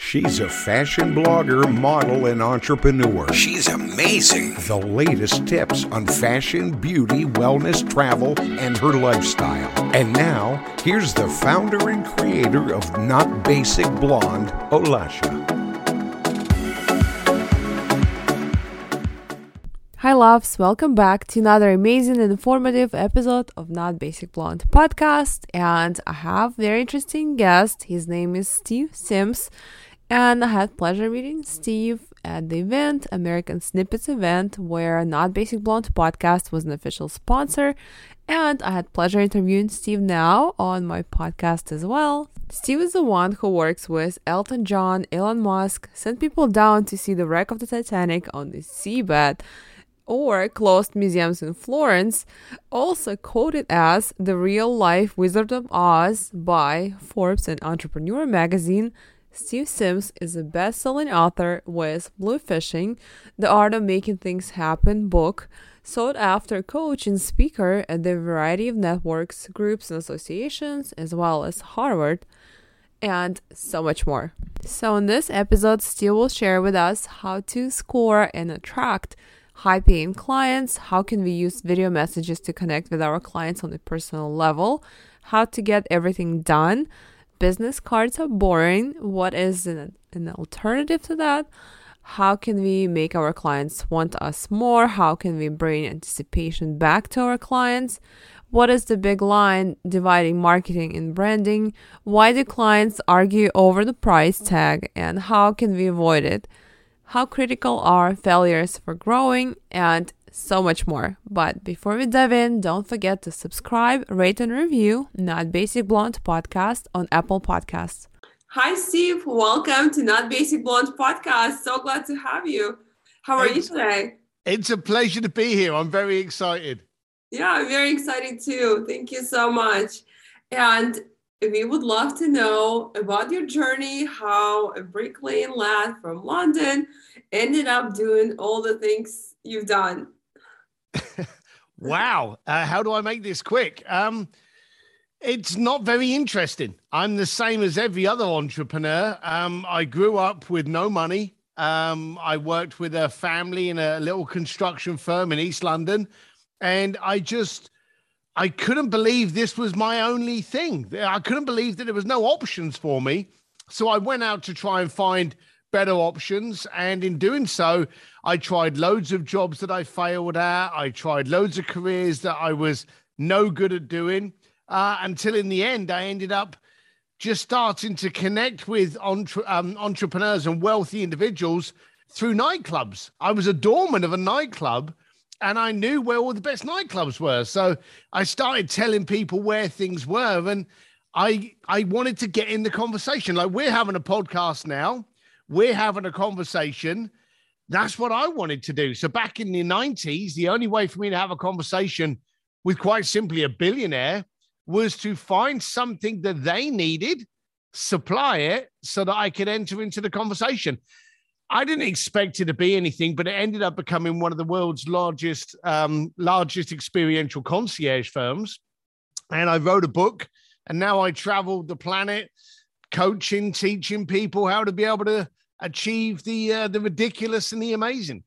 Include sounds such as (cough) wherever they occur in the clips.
She's a fashion blogger, model, and entrepreneur. She's amazing. The latest tips on fashion, beauty, wellness, travel, and her lifestyle. And now, here's the founder and creator of Not Basic Blonde, Olasha. Hi, loves. Welcome back to another amazing and informative episode of Not Basic Blonde podcast. And I have very interesting guest. His name is Steve Sims. And I had pleasure meeting Steve at the event, American Snippets event, where Not Basic Blonde podcast was an official sponsor. And I had pleasure interviewing Steve now on my podcast as well. Steve is the one who works with Elton John, Elon Musk, sent people down to see the wreck of the Titanic on the seabed, or closed museums in Florence, also quoted as the real life Wizard of Oz by Forbes and Entrepreneur magazine. Steve Sims is a best selling author with Bluefishing, The Art of Making Things Happen book, sought after coach and speaker at a variety of networks, groups, and associations, as well as Harvard, and so much more. So, in this episode, Steve will share with us how to score and attract high paying clients, how can we use video messages to connect with our clients on a personal level, how to get everything done. Business cards are boring. What is an, an alternative to that? How can we make our clients want us more? How can we bring anticipation back to our clients? What is the big line dividing marketing and branding? Why do clients argue over the price tag and how can we avoid it? How critical are failures for growing and so much more. But before we dive in, don't forget to subscribe, rate, and review Not Basic Blonde podcast on Apple Podcasts. Hi, Steve. Welcome to Not Basic Blonde podcast. So glad to have you. How are it's, you today? It's a pleasure to be here. I'm very excited. Yeah, I'm very excited too. Thank you so much. And we would love to know about your journey, how a bricklaying lad from London ended up doing all the things you've done. (laughs) wow. Uh, how do I make this quick? Um, it's not very interesting. I'm the same as every other entrepreneur. Um, I grew up with no money. Um, I worked with a family in a little construction firm in East London. And I just, I couldn't believe this was my only thing. I couldn't believe that there was no options for me. So I went out to try and find better options. And in doing so, I tried loads of jobs that I failed at. I tried loads of careers that I was no good at doing uh, until in the end, I ended up just starting to connect with entre- um, entrepreneurs and wealthy individuals through nightclubs. I was a doorman of a nightclub and I knew where all the best nightclubs were. So I started telling people where things were and I I wanted to get in the conversation. Like we're having a podcast now, we're having a conversation. That's what I wanted to do. So back in the 90s, the only way for me to have a conversation with quite simply a billionaire was to find something that they needed, supply it so that I could enter into the conversation. I didn't expect it to be anything, but it ended up becoming one of the world's largest, um, largest experiential concierge firms. And I wrote a book, and now I travel the planet, coaching, teaching people how to be able to achieve the uh, the ridiculous and the amazing.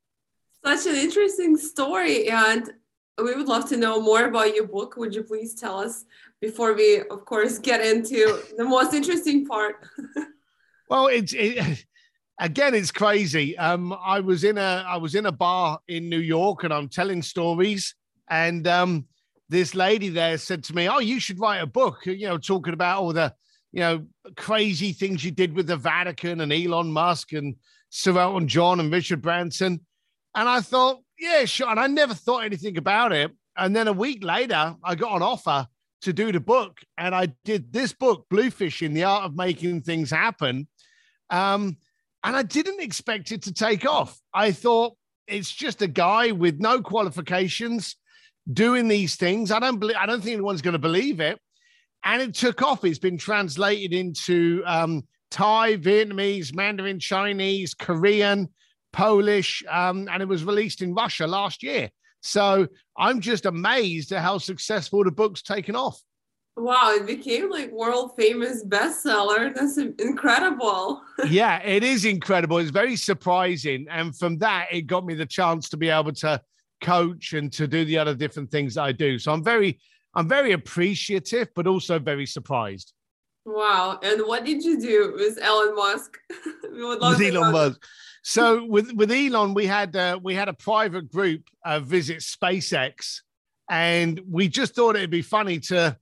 Such an interesting story, and we would love to know more about your book. Would you please tell us before we, of course, get into the most interesting part? (laughs) well, it's it, again, it's crazy. Um, I was in a I was in a bar in New York, and I'm telling stories, and um, this lady there said to me, "Oh, you should write a book." You know, talking about all the you know, crazy things you did with the Vatican and Elon Musk and Sir Elton John and Richard Branson. And I thought, yeah, sure. And I never thought anything about it. And then a week later, I got an offer to do the book. And I did this book, Bluefishing The Art of Making Things Happen. Um, and I didn't expect it to take off. I thought it's just a guy with no qualifications doing these things. I don't believe, I don't think anyone's going to believe it. And it took off. It's been translated into um, Thai, Vietnamese, Mandarin, Chinese, Korean, Polish, um, and it was released in Russia last year. So I'm just amazed at how successful the book's taken off. Wow, it became like world famous bestseller. That's incredible. (laughs) yeah, it is incredible. It's very surprising. And from that, it got me the chance to be able to coach and to do the other different things I do. So I'm very, I'm very appreciative, but also very surprised. Wow. And what did you do with Elon Musk? (laughs) we would love with Elon Musk. So with with Elon, we had uh, we had a private group uh, visit SpaceX, and we just thought it'd be funny to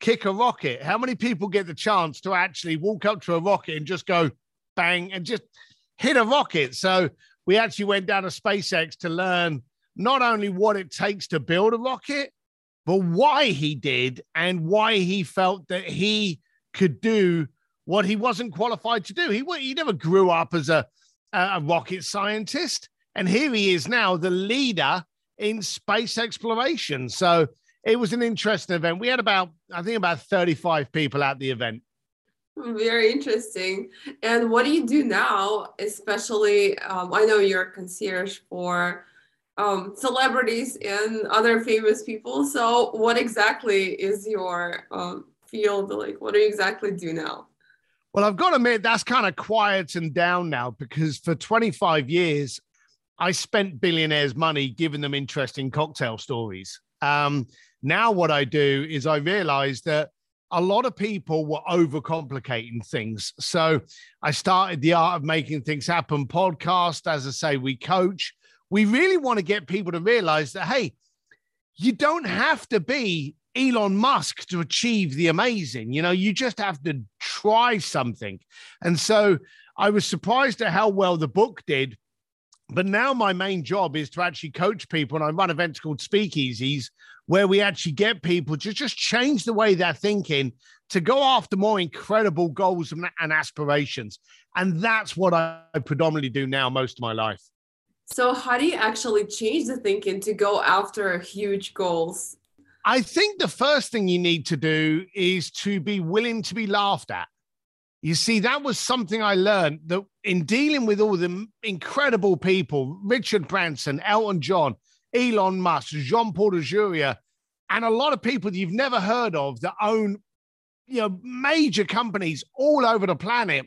kick a rocket. How many people get the chance to actually walk up to a rocket and just go bang and just hit a rocket? So we actually went down to SpaceX to learn not only what it takes to build a rocket, but why he did and why he felt that he could do what he wasn't qualified to do. He he never grew up as a a rocket scientist, and here he is now, the leader in space exploration. So it was an interesting event. We had about, I think, about 35 people at the event. Very interesting. And what do you do now? Especially, um, I know you're a concierge for um, celebrities and other famous people. So, what exactly is your um, field? Like, what do you exactly do now? Well, I've got to admit, that's kind of quietened down now because for 25 years, I spent billionaires' money giving them interesting cocktail stories. Um, now, what I do is I realize that a lot of people were overcomplicating things. So I started the Art of Making Things Happen podcast. As I say, we coach. We really want to get people to realize that, hey, you don't have to be Elon Musk to achieve the amazing. You know, you just have to try something. And so I was surprised at how well the book did. But now my main job is to actually coach people, and I run events called speakeasies where we actually get people to just change the way they're thinking to go after more incredible goals and aspirations. And that's what I predominantly do now most of my life. So, how do you actually change the thinking to go after huge goals? I think the first thing you need to do is to be willing to be laughed at. You see, that was something I learned that in dealing with all the incredible people, Richard Branson, Elton John, Elon Musk, Jean Paul DeJoria, and a lot of people you've never heard of that own, you know, major companies all over the planet.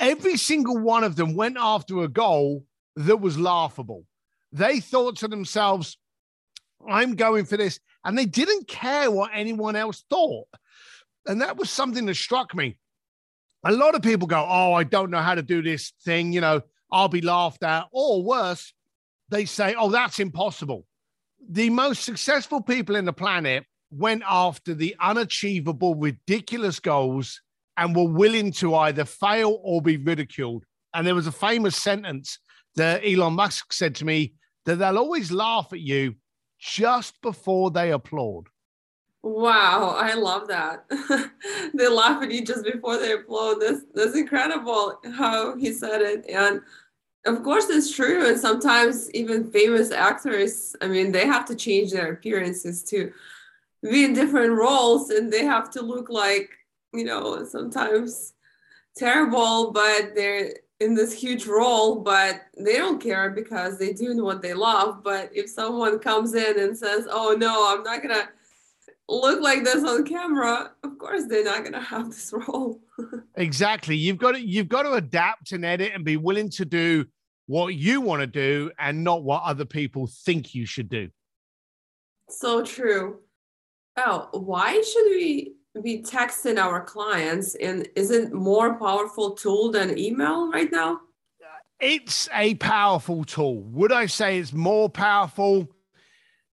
Every single one of them went after a goal that was laughable. They thought to themselves, I'm going for this and they didn't care what anyone else thought. And that was something that struck me. A lot of people go, Oh, I don't know how to do this thing. You know, I'll be laughed at. Or worse, they say, Oh, that's impossible. The most successful people in the planet went after the unachievable, ridiculous goals and were willing to either fail or be ridiculed. And there was a famous sentence that Elon Musk said to me that they'll always laugh at you just before they applaud. Wow, I love that. (laughs) they laugh at you just before they applaud. That's that's incredible how he said it. And of course it's true. And sometimes even famous actors, I mean, they have to change their appearances to be in different roles and they have to look like, you know, sometimes terrible, but they're in this huge role, but they don't care because they do what they love. But if someone comes in and says, "Oh no, I'm not gonna look like this on camera," of course they're not gonna have this (laughs) role. exactly. You've got to you've got to adapt and edit and be willing to do what you want to do and not what other people think you should do. So true. Oh, why should we be texting our clients? And isn't more powerful tool than email right now? It's a powerful tool. Would i say it's more powerful?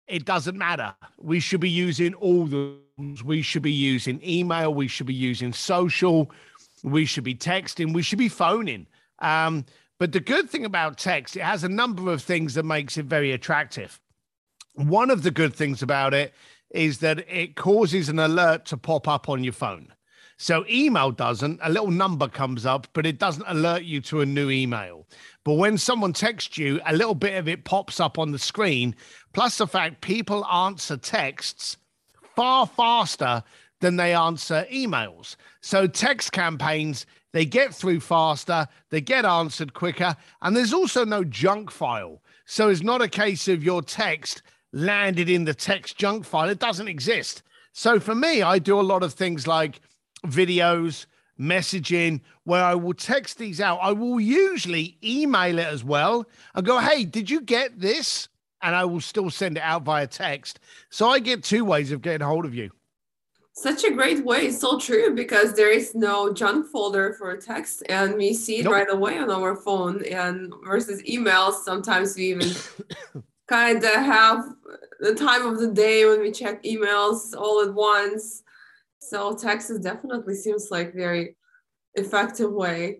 It doesn't matter. We should be using all the we should be using email, we should be using social, we should be texting, we should be phoning. Um, but the good thing about text, it has a number of things that makes it very attractive. One of the good things about it is that it causes an alert to pop up on your phone. So email doesn't, a little number comes up, but it doesn't alert you to a new email. But when someone texts you, a little bit of it pops up on the screen. Plus the fact people answer texts far faster than they answer emails. So text campaigns, they get through faster, they get answered quicker, and there's also no junk file. So it's not a case of your text landed in the text junk file. It doesn't exist. So for me, I do a lot of things like videos, messaging, where I will text these out. I will usually email it as well and go, hey, did you get this? And I will still send it out via text. So I get two ways of getting hold of you. Such a great way. It's so true because there is no junk folder for text and we see it nope. right away on our phone. And versus emails, sometimes we even (coughs) kind of have the time of the day when we check emails all at once. So text is definitely seems like very effective way.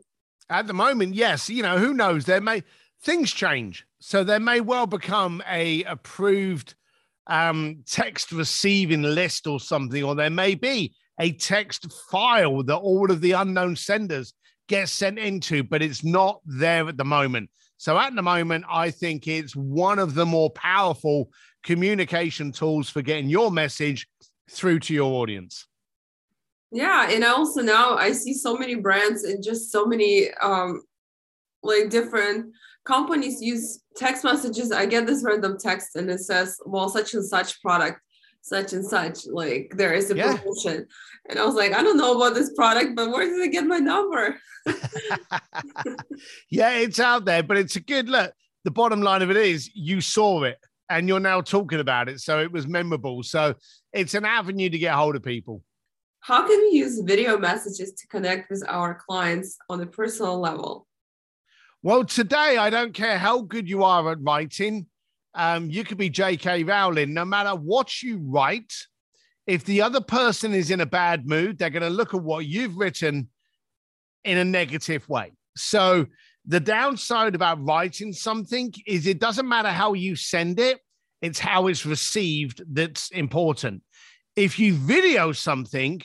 At the moment, yes. You know, who knows? There may things change. So there may well become a approved um, text receiving list or something, or there may be a text file that all of the unknown senders get sent into, but it's not there at the moment. So at the moment, I think it's one of the more powerful communication tools for getting your message through to your audience. Yeah, and also now I see so many brands and just so many um like different companies use text messages. I get this random text and it says, well, such and such product, such and such, like there is a yeah. promotion. And I was like, I don't know about this product, but where did I get my number? (laughs) yeah, it's out there, but it's a good look. The bottom line of it is you saw it and you're now talking about it. So it was memorable. So it's an avenue to get hold of people. How can we use video messages to connect with our clients on a personal level? Well, today, I don't care how good you are at writing. Um, you could be J.K. Rowling. No matter what you write, if the other person is in a bad mood, they're going to look at what you've written in a negative way. So, the downside about writing something is it doesn't matter how you send it, it's how it's received that's important. If you video something,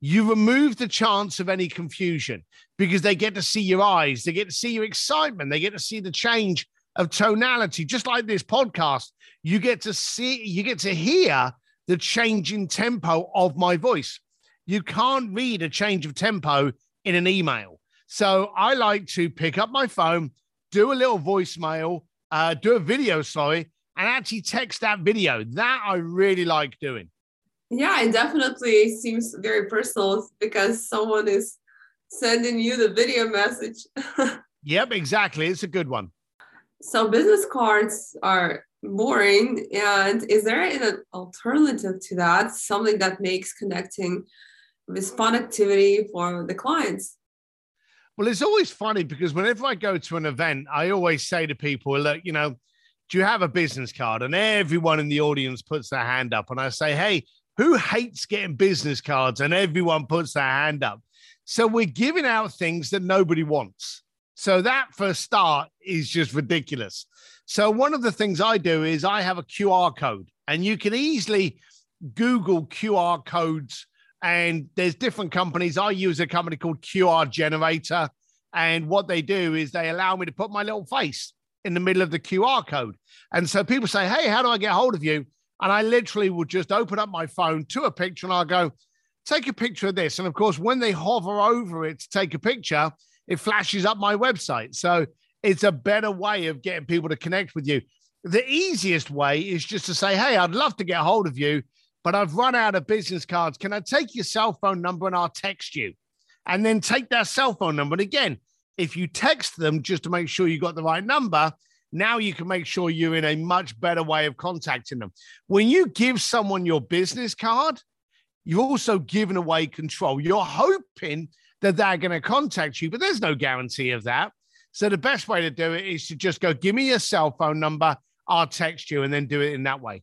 you remove the chance of any confusion because they get to see your eyes, they get to see your excitement, they get to see the change of tonality. Just like this podcast, you get to see, you get to hear the change in tempo of my voice. You can't read a change of tempo in an email. So I like to pick up my phone, do a little voicemail, uh, do a video, sorry, and actually text that video. That I really like doing. Yeah, it definitely seems very personal because someone is sending you the video message. (laughs) yep, exactly. It's a good one. So business cards are boring. And is there an alternative to that? Something that makes connecting with fun activity for the clients? Well, it's always funny because whenever I go to an event, I always say to people, look, you know, do you have a business card? And everyone in the audience puts their hand up. And I say, hey, who hates getting business cards? And everyone puts their hand up. So we're giving out things that nobody wants. So that for a start is just ridiculous. So one of the things I do is I have a QR code, and you can easily Google QR codes. And there's different companies. I use a company called QR Generator. And what they do is they allow me to put my little face in the middle of the QR code. And so people say, Hey, how do I get hold of you? And I literally will just open up my phone to a picture and I'll go, take a picture of this. And of course, when they hover over it to take a picture, it flashes up my website. So it's a better way of getting people to connect with you. The easiest way is just to say, Hey, I'd love to get a hold of you, but I've run out of business cards. Can I take your cell phone number and I'll text you? And then take that cell phone number. And again, if you text them just to make sure you got the right number, now you can make sure you're in a much better way of contacting them. When you give someone your business card, you've also given away control. You're hoping that they're going to contact you, but there's no guarantee of that. So the best way to do it is to just go, give me your cell phone number, I'll text you, and then do it in that way.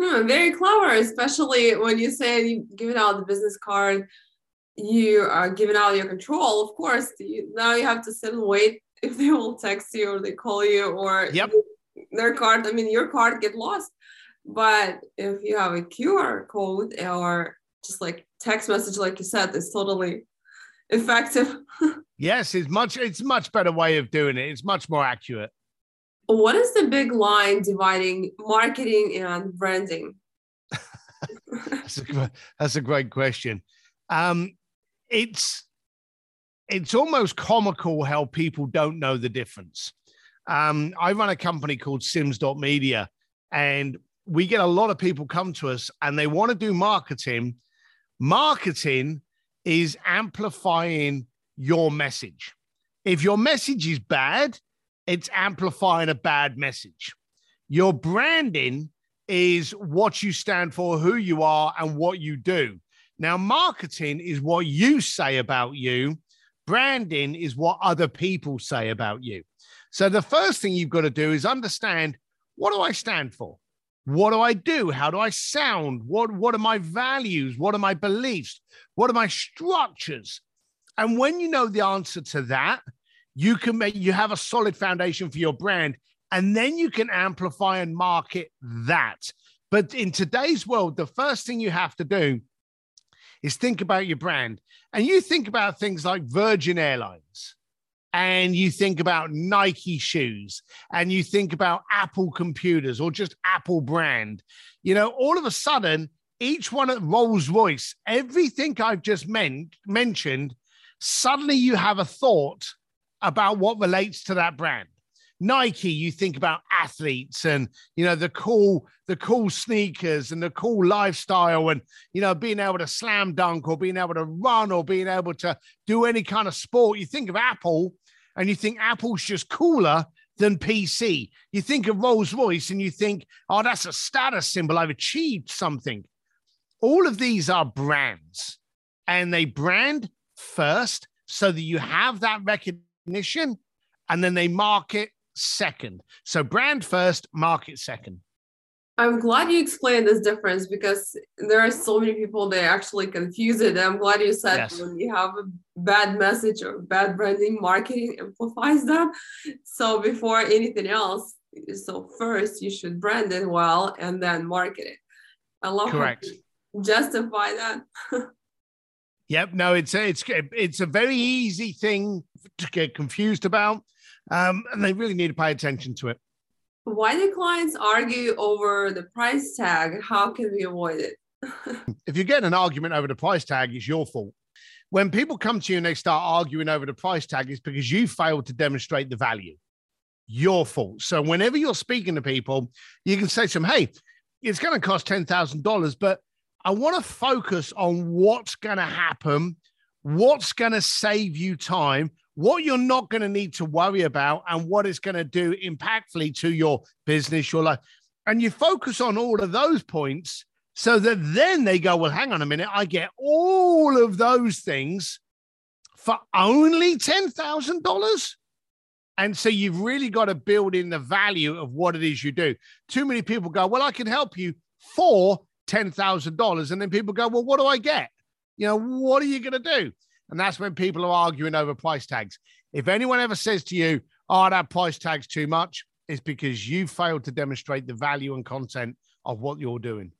Hmm, very clever, especially when you say you giving out the business card, you are giving out your control. Of course, you, now you have to sit and wait if they will text you or they call you or Yep. their card. I mean, your card get lost. But if you have a QR code or just like text message, like you said, it's totally effective. (laughs) Yes, it's much it's much better way of doing it. It's much more accurate. What is the big line dividing marketing and branding? (laughs) That's a, that's a great question. Um, it's it's almost comical how people don't know the difference. Um, I run a company called Sims.media, and we get a lot of people come to us and they want to do marketing. Marketing is amplifying your message. If your message is bad, it's amplifying a bad message. Your branding is what you stand for, who you are, and what you do. Now, marketing is what you say about you, branding is what other people say about you. So, the first thing you've got to do is understand what do I stand for? What do I do? How do I sound? What, what are my values? What are my beliefs? What are my structures? And when you know the answer to that, you can make you have a solid foundation for your brand and then you can amplify and market that but in today's world the first thing you have to do is think about your brand and you think about things like virgin airlines and you think about nike shoes and you think about apple computers or just apple brand you know all of a sudden each one at rolls royce everything i've just men- mentioned suddenly you have a thought about what relates to that brand. Nike, you think about athletes and you know the cool, the cool sneakers and the cool lifestyle, and you know being able to slam dunk or being able to run or being able to do any kind of sport. You think of Apple, and you think Apple's just cooler than PC. You think of Rolls Royce, and you think, oh, that's a status symbol. I've achieved something. All of these are brands, and they brand first so that you have that recognition and then they market second. So brand first, market second. I'm glad you explained this difference because there are so many people that actually confuse it. I'm glad you said Yes. when you have a bad message or bad branding, marketing amplifies that. So before anything else, so first you should brand it well and then market it. I love how Correct. you justify that. (laughs) Yep. No, it's a, it's it's a very easy thing to get confused about, um, and they really need to pay attention to it. Why do clients argue over the price tag? How can we avoid it? (laughs) If you get an argument over the price tag, it's your fault. When people come to you and they start arguing over the price tag, it's because you failed to demonstrate the value. Your fault. So whenever you're speaking to people, you can say to them, "Hey, it's going to cost ten thousand dollars, but I want to focus on what's going to happen, what's going to save you time, what you're not going to need to worry about, and what it's going to do impactfully to your business, your life. And you focus on all of those points so that then they go, Well, hang on a minute, I get all of those things for only $10,000. And so you've really got to build in the value of what it is you do. Too many people go, Well, I can help you for $10,000. And then people go, Well, what do I get? You know, what are you going to do? And that's when people are arguing over price tags. If anyone ever says to you, Oh, that price tag's too much, it's because you failed to demonstrate the value and content of what you're doing.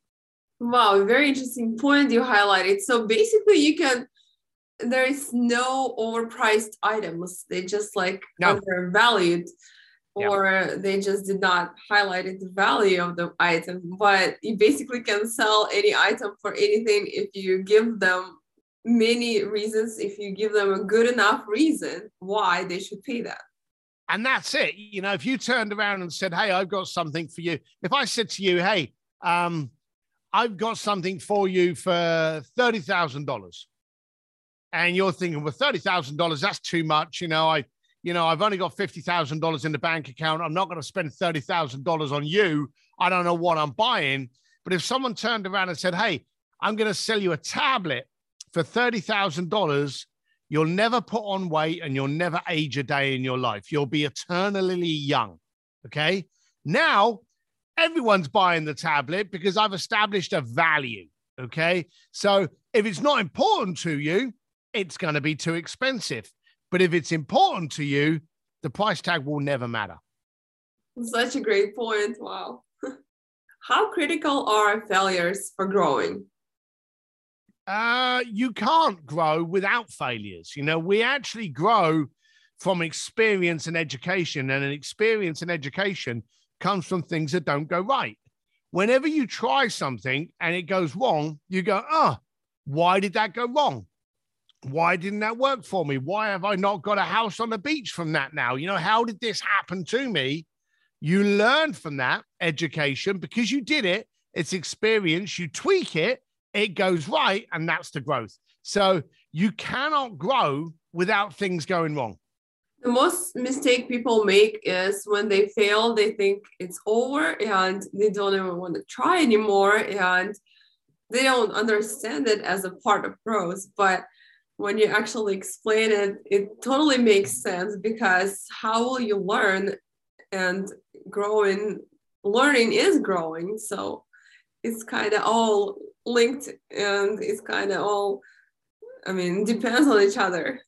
Wow, very interesting point you highlighted. So basically, you can there is no overpriced items. They just like No. undervalued, Yeah. or they just did not highlight the value of the item. But you basically can sell any item for anything if you give them many reasons. If you give them a good enough reason why they should pay that. And that's it. You know, if you turned around and said, Hey, I've got something for you. If I said to you, Hey, um, I've got something for you for $30,000. And you're thinking, well, $30,000, that's too much. You know, I, you know, I've only got $50,000 in the bank account. I'm not going to spend $30,000 on you. I don't know what I'm buying. But if someone turned around and said, Hey, I'm going to sell you a tablet for $30,000, you'll never put on weight and you'll never age a day in your life. You'll be eternally young. Okay. Now, everyone's buying the tablet because I've established a value. Okay. So if it's not important to you, it's going to be too expensive. But if it's important to you, the price tag will never matter. Such a great point. Wow. (laughs) How critical are failures for growing? Uh, you can't grow without failures. You know, we actually grow from experience and education, and an experience and education comes from things that don't go right. Whenever you try something and it goes wrong, you go, oh, why did that go wrong? Why didn't that work for me? Why have I not got a house on the beach from that now? You know, how did this happen to me? You learn from that education because you did it. It's experience. You tweak it, it goes right, and that's the growth. So you cannot grow without things going wrong. The most mistake people make is when they fail, they think it's over and they don't even want to try anymore and they don't understand it as a part of growth. But when you actually explain it, it totally makes sense because how will you learn and growing? Learning is growing. So it's kind of all linked and it's kind of all, I mean, depends on each other.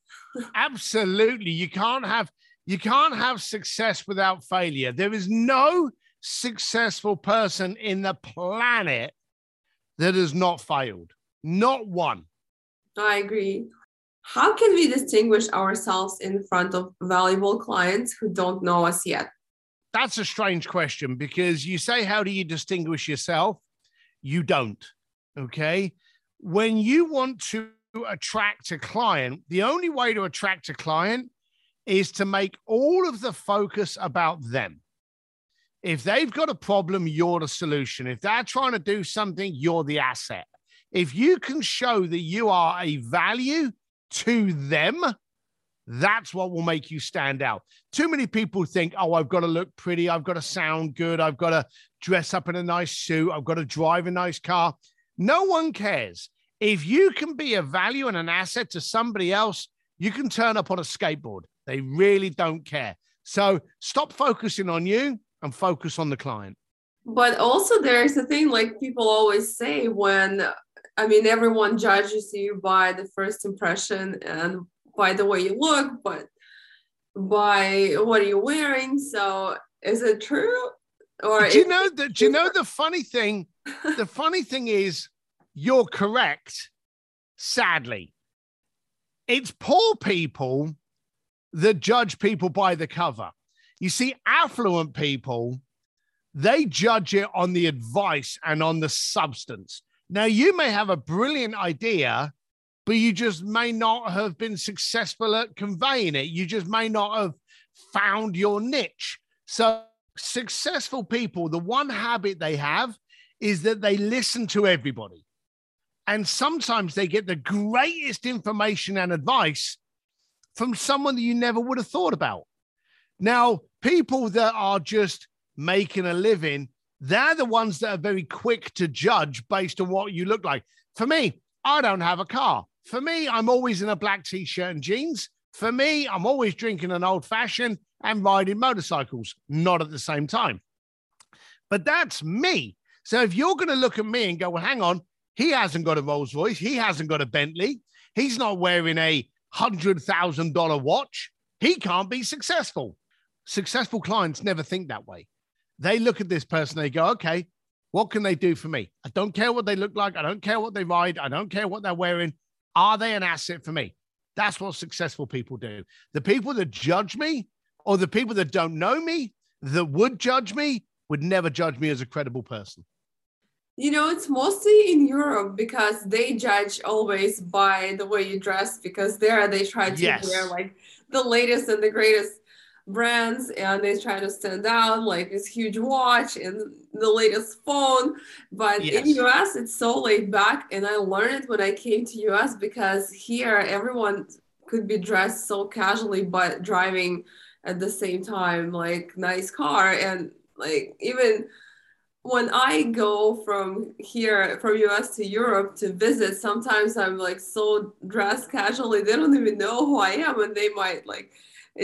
Absolutely. You can't have you can't have success without failure. There is no successful person in the planet that has not failed. Not one. I agree. How can we distinguish ourselves in front of valuable clients who don't know us yet? That's a strange question because you say, How do you distinguish yourself? You don't. Okay. When you want to attract a client, the only way to attract a client is to make all of the focus about them. If they've got a problem, you're the solution. If they're trying to do something, you're the asset. If you can show that you are a value to them, that's what will make you stand out. Too many people think, oh, I've got to look pretty. I've got to sound good. I've got to dress up in a nice suit. I've got to drive a nice car. No one cares. If you can be a value and an asset to somebody else, you can turn up on a skateboard. They really don't care. So stop focusing on you and focus on the client. But also, there's a thing like people always say when, I mean, everyone judges you by the first impression and by the way you look, but by what are you wearing. So is it true? Or do you know that? Do you know the funny thing? the (laughs) funny thing is you're correct, sadly. It's poor people that judge people by the cover. You see, affluent people, they judge it on the advice and on the substance. Now, you may have a brilliant idea, but you just may not have been successful at conveying it. You just may not have found your niche. So, successful people, the one habit they have is that they listen to everybody. And sometimes they get the greatest information and advice from someone that you never would have thought about. Now, people that are just making a living, they're the ones that are very quick to judge based on what you look like. For me, I don't have a car. For me, I'm always in a black t shirt and jeans. For me, I'm always drinking an old fashioned and riding motorcycles, not at the same time. But that's me. So if you're going to look at me and go, well, hang on, he hasn't got a Rolls Royce. He hasn't got a Bentley. He's not wearing a $100,000 watch. He can't be successful. Successful clients never think that way. They look at this person, they go, okay, what can they do for me? I don't care what they look like. I don't care what they ride. I don't care what they're wearing. Are they an asset for me? That's what successful people do. The people that judge me or the people that don't know me that would judge me would never judge me as a credible person. You know, it's mostly in Europe because they judge always by the way you dress because there they try to yes. wear like the latest and the greatest brands and they try to stand out like this huge watch and the latest phone but yes. in us it's so laid back and i learned it when i came to us because here everyone could be dressed so casually but driving at the same time like nice car and like even when I go from here, from US to Europe to visit, sometimes I'm like so dressed casually, they don't even know who I am and they might like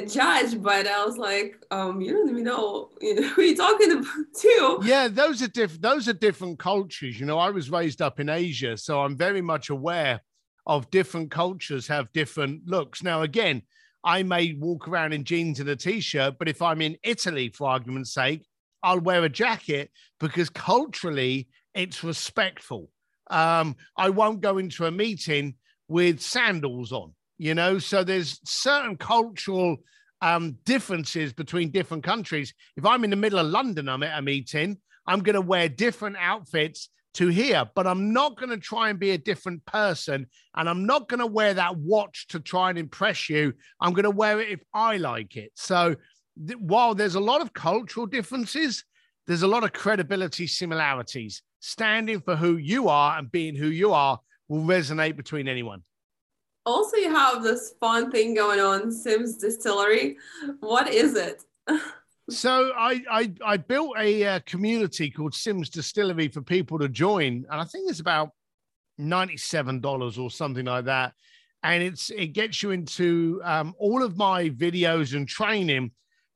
judge. But I was like, um, you don't even know, you know (laughs) who you're talking about too. Yeah, those are different. Those are different cultures. You know, I was raised up in Asia, so I'm very much aware of different cultures have different looks. Now, again, I may walk around in jeans and a t-shirt, but if I'm in Italy, for argument's sake, I'll wear a jacket because culturally it's respectful. Um, I won't go into a meeting with sandals on, you know. So there's certain cultural um, differences between different countries. If I'm in the middle of London, I'm at a meeting, I'm going to wear different outfits to here, but I'm not going to try and be a different person. And I'm not going to wear that watch to try and impress you. I'm going to wear it if I like it. So while there's a lot of cultural differences, there's a lot of credibility similarities. Standing for who you are and being who you are will resonate between anyone. Also, you have this fun thing going on, Sims Distillery. What is it? (laughs) so I, I, I built a uh, community called Sims Distillery for people to join, and I think it's about ninety-seven dollars or something like that. And it's it gets you into um, all of my videos and training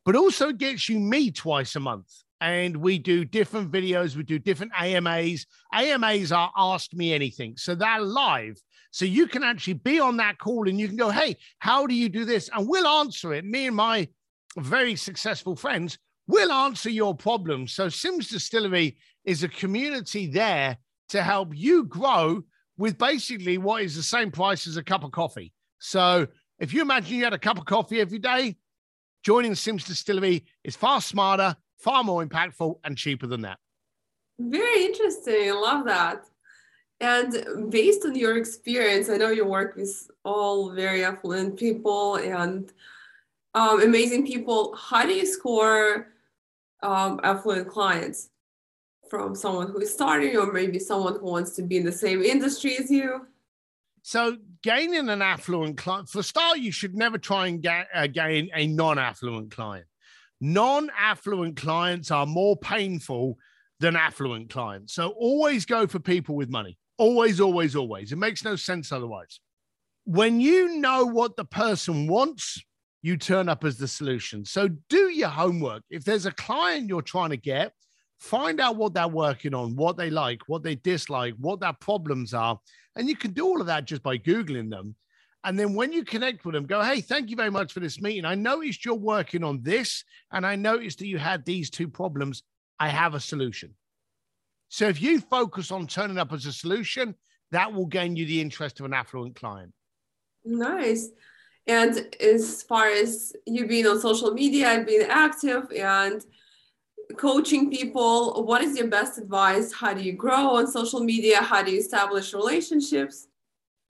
but also gets you me twice a month. And we do different videos, we do different AMAs. AMAs are Ask Me Anything. So they're live. So you can actually be on that call and you can go, Hey, how do you do this? And we'll answer it. Me and my very successful friends will answer your problems. So Sims Distillery is a community there to help you grow with basically what is the same price as a cup of coffee. So if you imagine you had a cup of coffee every day, joining Sims Distillery is far smarter, far more impactful, and cheaper than that. Very interesting. I love that. And based on your experience, I know you work with all very affluent people and um, amazing people. How do you score um, affluent clients from someone who is starting, or maybe someone who wants to be in the same industry as you? So gaining an affluent client, for start, you should never try and uh, gain a non-affluent client. Non-affluent clients are more painful than affluent clients. So always go for people with money. Always, always, always. It makes no sense otherwise. When you know what the person wants, you turn up as the solution. So do your homework. If there's a client you're trying to get, find out what they're working on, what they like, what they dislike, what their problems are, and you can do all of that just by Googling them. And then when you connect with them, go, hey, thank you very much for this meeting. I noticed you're working on this, and I noticed that you had these two problems. I have a solution. So if you focus on turning up as a solution, that will gain you the interest of an affluent client. Nice. And as far as you being on social media, and being active and coaching people what is your best advice? How do you grow on social media? How do you establish relationships?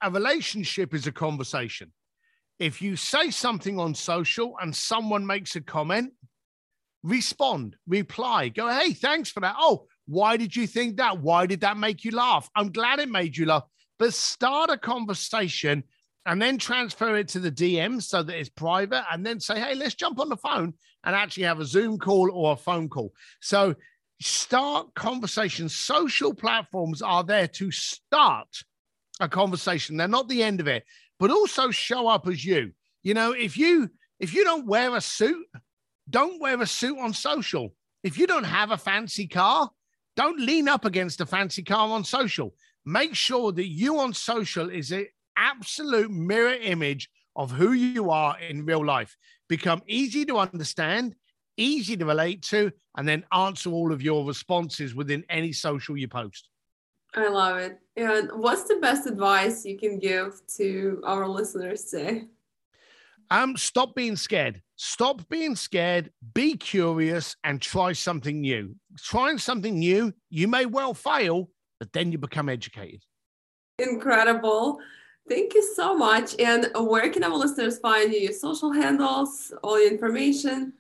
A relationship is a conversation. If you say something on social and someone makes a comment respond reply go hey thanks for that. Oh why did you think that? Why did that make you laugh? I'm glad it made you laugh. But start a conversation and then transfer it to the DM so that it's private, and then say, hey, let's jump on the phone and actually have a Zoom call or a phone call. So start conversations. Social platforms are there to start a conversation. They're not the end of it, but also show up as you. You know, if you if you don't wear a suit, don't wear a suit on social. If you don't have a fancy car, don't lean up against a fancy car on social. Make sure that you on social is absolute mirror image of who you are in real life. Become easy to understand, easy to relate to, and then answer all of your responses within any social you post. I love it. And what's the best advice you can give to our listeners today? Um, stop being scared. Stop being scared. Be curious and try something new. Trying something new, you may well fail, but then you become educated. Incredible. Thank you so much. And where can our listeners find you? Your social handles, all your information?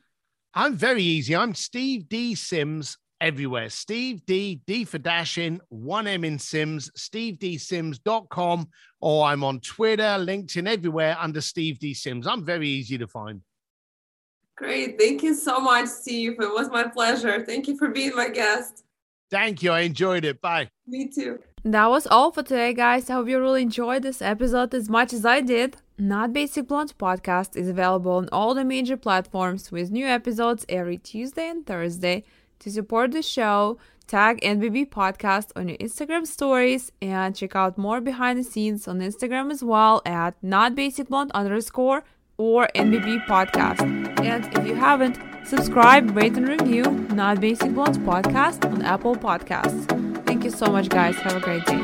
I'm very easy. I'm Steve D Sims everywhere. Steve D, D for dashing, one M in Sims, stevedsims.com, or I'm on Twitter, LinkedIn, everywhere under Steve D Sims. I'm very easy to find. Great. Thank you so much, Steve. It was my pleasure. Thank you for being my guest. Thank you. I enjoyed it. Bye. Me too. That was all for today, guys. I hope you really enjoyed this episode as much as I did. Not Basic Blonde podcast is available on all the major platforms with new episodes every Tuesday and Thursday. To support the show, tag NBB Podcast on your Instagram stories and check out more behind the scenes on Instagram as well at Not Basic Blonde underscore or NBB Podcast. And if you haven't, subscribe, rate, and review Not Basic Blonde podcast on Apple Podcasts. You so much, guys. Have a great day.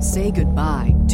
Say goodbye